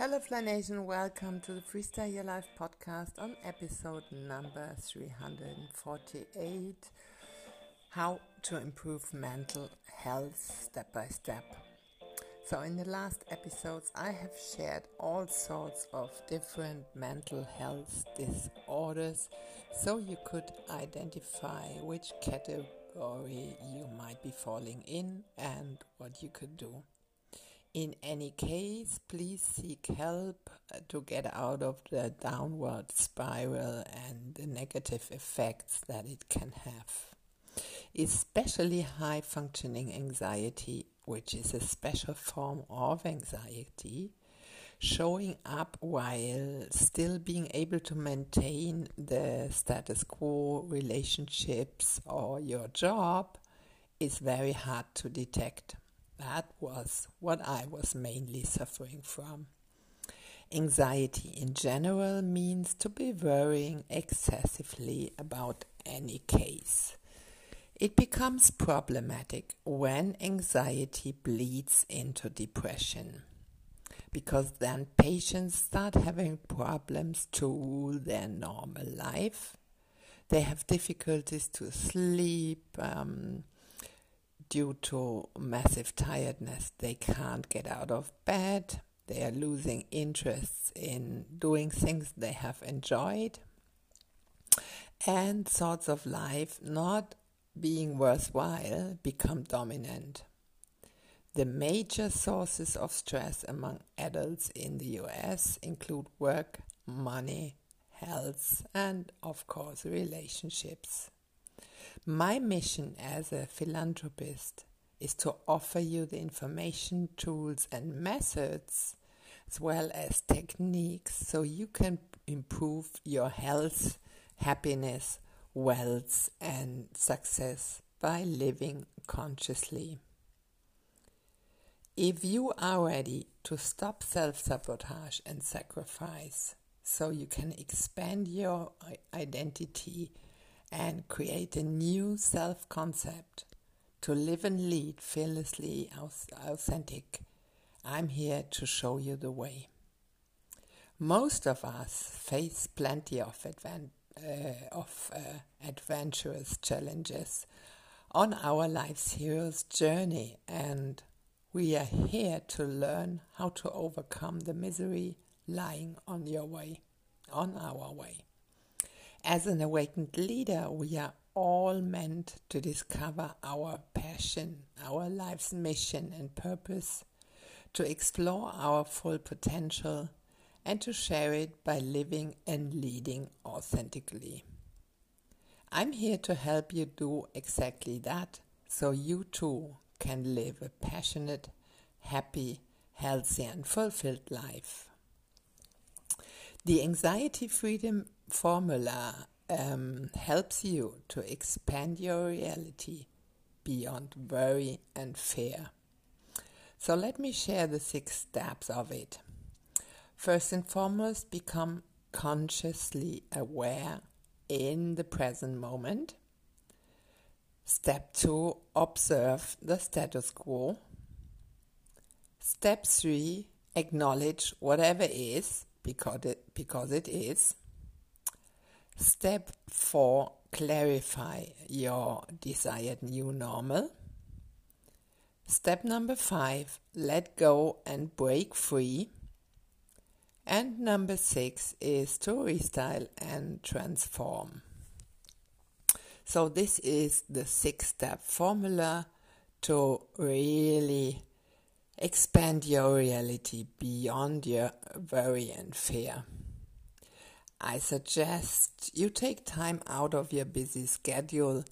Hello, Fly. Welcome to the Freestyle Your Life podcast on episode number 348 How to Improve Mental Health Step by Step. So, in the last episodes, I have shared all sorts of different mental health disorders so you could identify which category you might be falling in and what you could do. In any case, please seek help uh, to get out of the downward spiral and the negative effects that it can have. Especially high functioning anxiety, which is a special form of anxiety, showing up while still being able to maintain the status quo relationships or your job is very hard to detect. That was what I was mainly suffering from. Anxiety in general means to be worrying excessively about any case. It becomes problematic when anxiety bleeds into depression because then patients start having problems to rule their normal life. They have difficulties to sleep. Um, due to massive tiredness. They can't get out of bed. They are losing interest in doing things they have enjoyed. And thoughts of life not being worthwhile become dominant. The major sources of stress among adults in the US include work, money, health, and of course relationships. My mission as a philanthropist is to offer you the information, tools, and methods, as well as techniques, so you can improve your health, happiness, wealth, and success by living consciously. If you are ready to stop self sabotage and sacrifice so you can expand your identity and create a new self concept to live and lead fearlessly authentic. I'm here to show you the way. Most of us face plenty of, advan- uh, of uh, adventurous challenges on our life's hero's journey, and we are here to learn how to overcome the misery lying on your way, on our way. As an awakened leader, we are all meant to discover our passion, our life's mission and purpose, to explore our full potential, and to share it by living and leading authentically. I'm here to help you do exactly that so you too can live a passionate, happy, healthy, and fulfilled life. The Anxiety Freedom formula um, helps you to expand your reality beyond worry and fear. So, let me share the six steps of it. First and foremost, become consciously aware in the present moment. Step two, observe the status quo. Step three, acknowledge whatever is because it, because it is. Step 4 Clarify your desired new normal. Step number 5 Let go and break free. And number 6 is to restyle and transform. So, this is the six step formula to really expand your reality beyond your worry and fear. I suggest you take time out of your busy schedule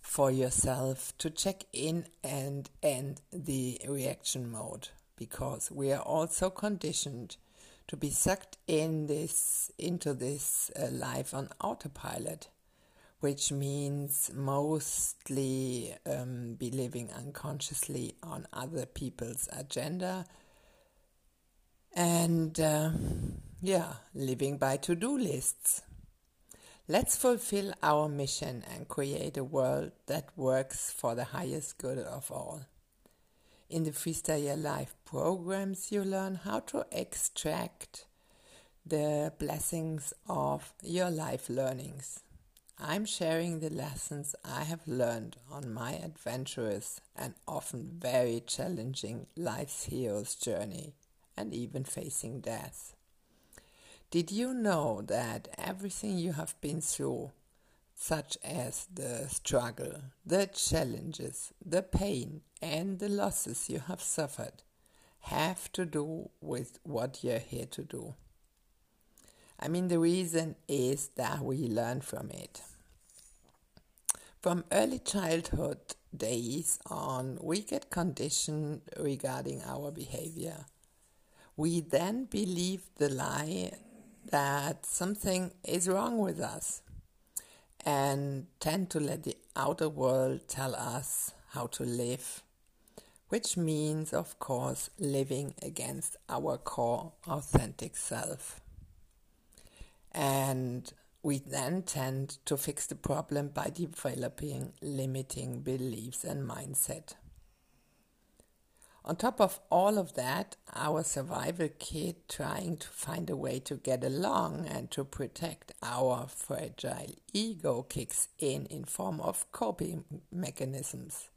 for yourself to check in and end the reaction mode because we are also conditioned to be sucked in this into this uh, life on autopilot which means mostly um, be living unconsciously on other people's agenda and uh, yeah, living by to do lists. Let's fulfill our mission and create a world that works for the highest good of all. In the Freestyle Your Life programs, you learn how to extract the blessings of your life learnings. I'm sharing the lessons I have learned on my adventurous and often very challenging life's hero's journey and even facing death. Did you know that everything you have been through, such as the struggle, the challenges, the pain, and the losses you have suffered, have to do with what you're here to do? I mean, the reason is that we learn from it. From early childhood days on, we get conditioned regarding our behavior. We then believe the lie that something is wrong with us and tend to let the outer world tell us how to live, which means, of course, living against our core authentic self. And we then tend to fix the problem by developing limiting beliefs and mindset. On top of all of that, our survival kit trying to find a way to get along and to protect our fragile ego kicks in in form of coping mechanisms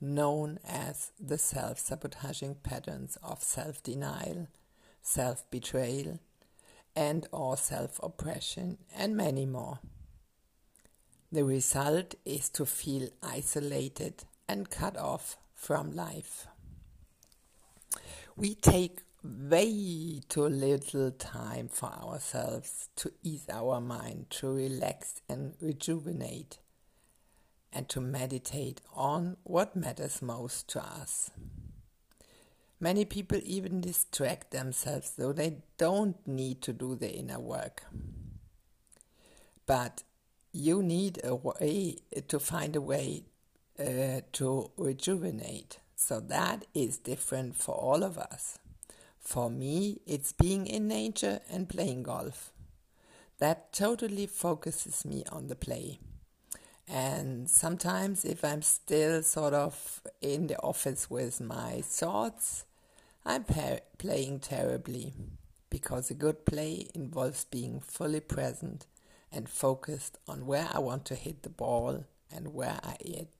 known as the self-sabotaging patterns of self-denial, self-betrayal, and or self-oppression and many more. The result is to feel isolated and cut off from life. We take way too little time for ourselves to ease our mind, to relax and rejuvenate, and to meditate on what matters most to us. Many people even distract themselves so they don't need to do the inner work. But you need a way to find a way uh, to rejuvenate. So that is different for all of us. For me, it's being in nature and playing golf. That totally focuses me on the play. And sometimes, if I'm still sort of in the office with my thoughts, I'm playing terribly because a good play involves being fully present and focused on where I want to hit the ball and where I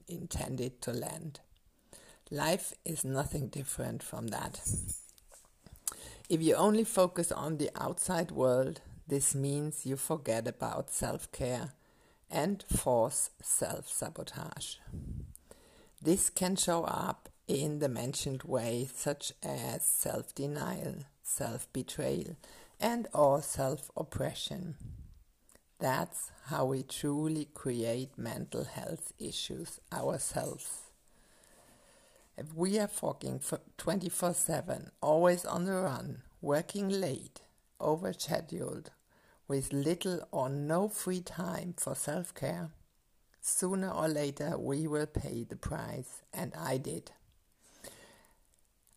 intend it to land. Life is nothing different from that. If you only focus on the outside world, this means you forget about self care and force self sabotage. This can show up in the mentioned way, such as self-denial, self-betrayal, and or self-oppression. That's how we truly create mental health issues ourselves. If we are fucking 24 7, always on the run, working late, overscheduled, with little or no free time for self care, sooner or later we will pay the price, and I did.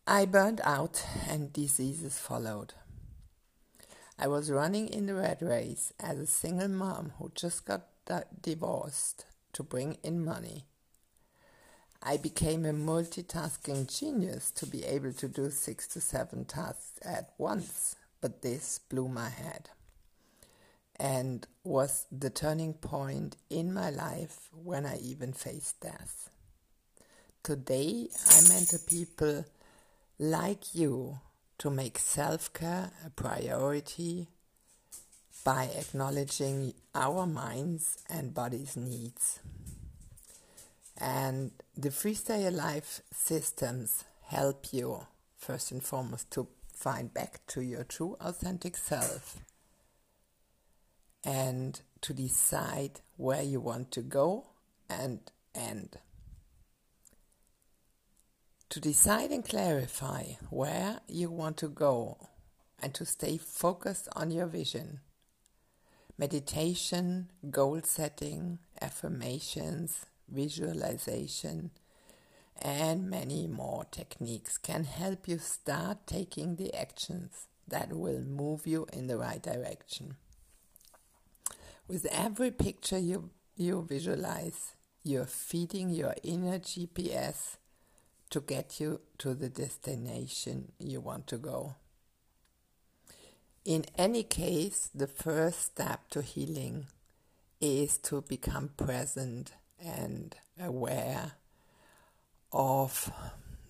I burned out and diseases followed. I was running in the red race as a single mom who just got divorced to bring in money. I became a multitasking genius to be able to do six to seven tasks at once, but this blew my head and was the turning point in my life when I even faced death. Today, I mentor people like you to make self care a priority by acknowledging our minds and body's needs. And the Freestyle Life systems help you, first and foremost, to find back to your true authentic self and to decide where you want to go and end. To decide and clarify where you want to go and to stay focused on your vision. Meditation, goal setting, affirmations, visualization, and many more techniques can help you start taking the actions that will move you in the right direction. With every picture you, you visualize, you're feeding your inner GPS to get you to the destination you want to go. In any case, the first step to healing is to become present and aware of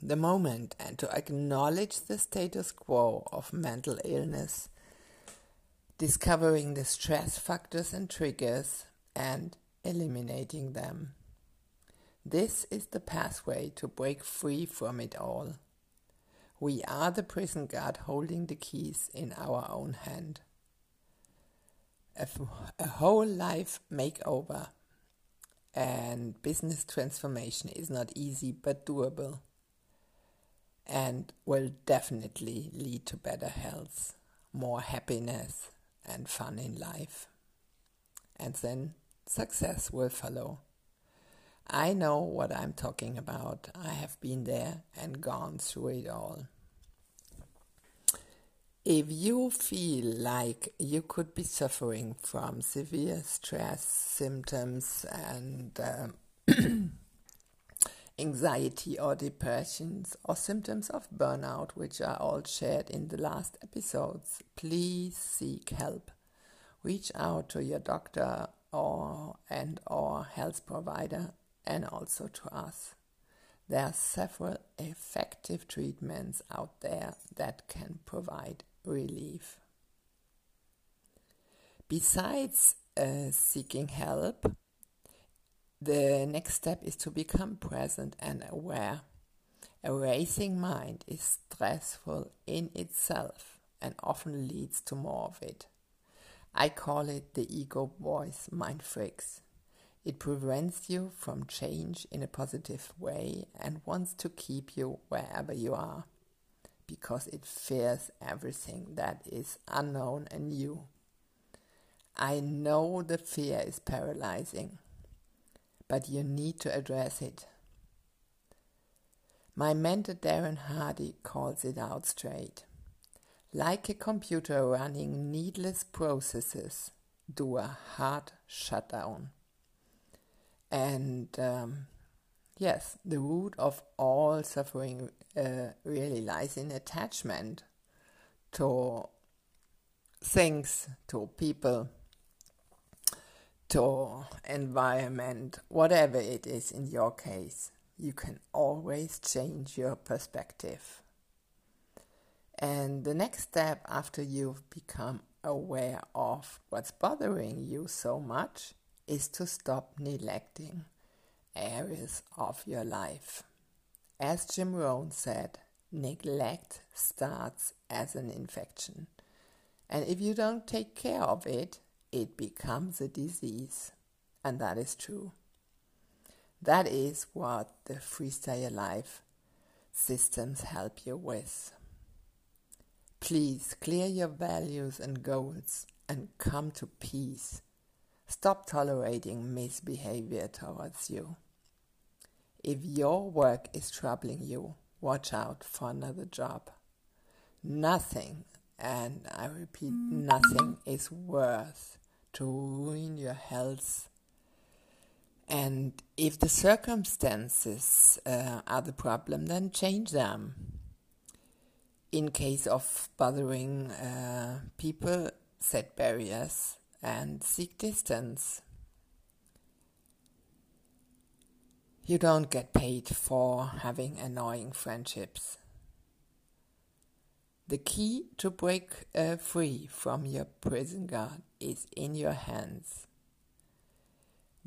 the moment and to acknowledge the status quo of mental illness, discovering the stress factors and triggers, and eliminating them. This is the pathway to break free from it all. We are the prison guard holding the keys in our own hand. A, a whole life makeover and business transformation is not easy but doable and will definitely lead to better health, more happiness, and fun in life. And then success will follow. I know what I'm talking about. I have been there and gone through it all. If you feel like you could be suffering from severe stress symptoms and um, anxiety or depressions or symptoms of burnout, which are all shared in the last episodes, please seek help. Reach out to your doctor or and or health provider and also to us. There are several effective treatments out there that can provide relief. Besides uh, seeking help, the next step is to become present and aware. A racing mind is stressful in itself and often leads to more of it. I call it the ego voice mind freaks. It prevents you from change in a positive way and wants to keep you wherever you are because it fears everything that is unknown and new. I know the fear is paralyzing but you need to address it. My mentor Darren Hardy calls it out straight. Like a computer running needless processes, do a hard shutdown. And um, yes, the root of all suffering uh, really lies in attachment to things, to people, to environment, whatever it is in your case, you can always change your perspective. And the next step after you've become aware of what's bothering you so much is to stop neglecting areas of your life. As Jim Rohn said, neglect starts as an infection. And if you don't take care of it, it becomes a disease. And that is true. That is what the Freestyle Life systems help you with. Please clear your values and goals and come to peace. Stop tolerating misbehavior towards you. If your work is troubling you, watch out for another job. Nothing, and I repeat, nothing is worth to ruin your health. And if the circumstances uh, are the problem, then change them. In case of bothering uh, people, set barriers and seek distance. You don't get paid for having annoying friendships. The key to break uh, free from your prison guard is in your hands.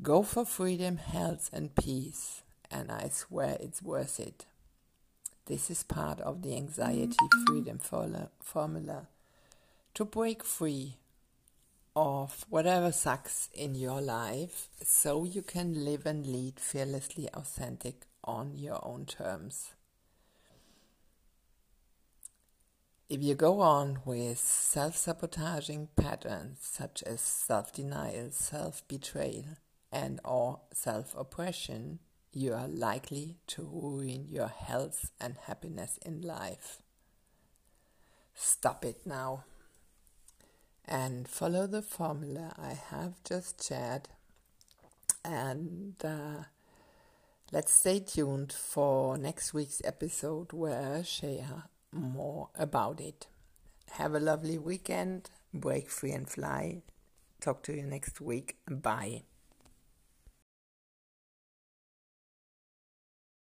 Go for freedom, health, and peace, and I swear it's worth it. This is part of the anxiety freedom formula to break free of whatever sucks in your life so you can live and lead fearlessly authentic on your own terms. If you go on with self sabotaging patterns such as self denial, self betrayal, and or self oppression, you are likely to ruin your health and happiness in life. Stop it now and follow the formula I have just shared and uh, Let's stay tuned for next week's episode where I share more about it. Have a lovely weekend. Break free and fly. Talk to you next week. Bye.